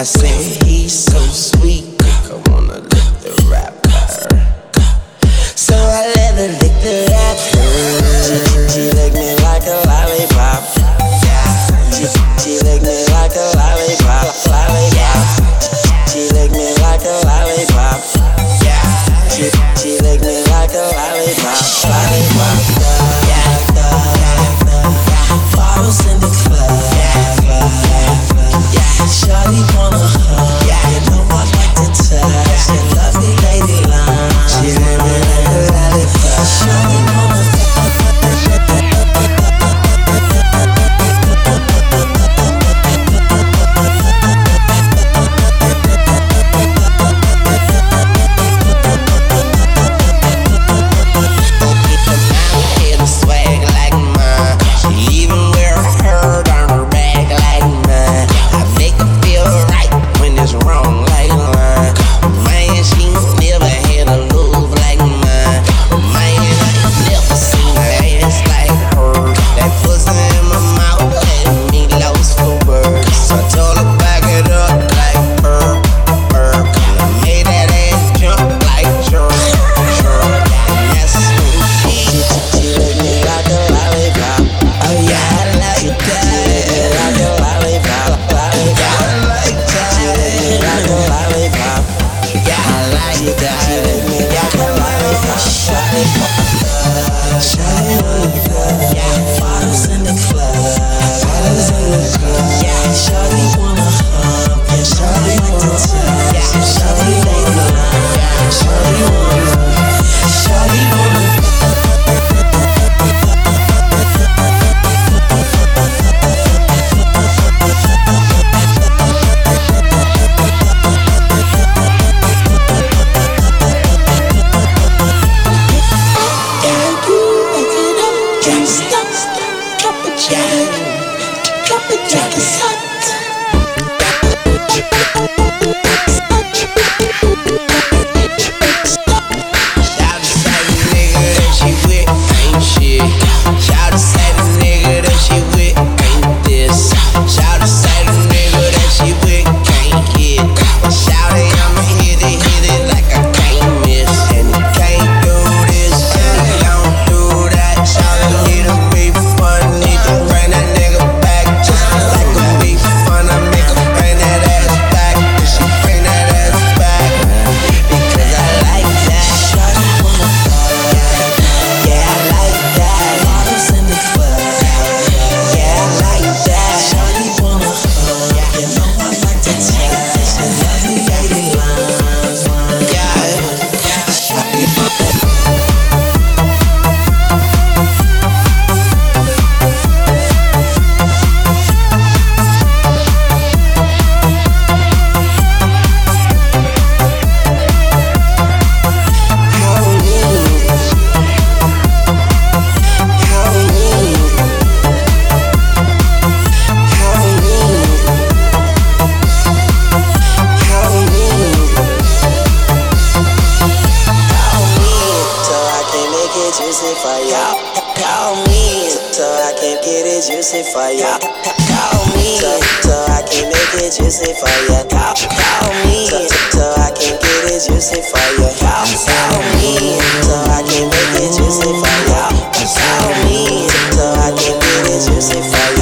I said, he's so sweet. Call, me so I can get it juicy for ya. Call me so, so I can make it juicy for ya. Call, call me so, so I can get it juicy for ya. Call, call me so I can make it juicy for ya. Call me so I can get it juicy for ya.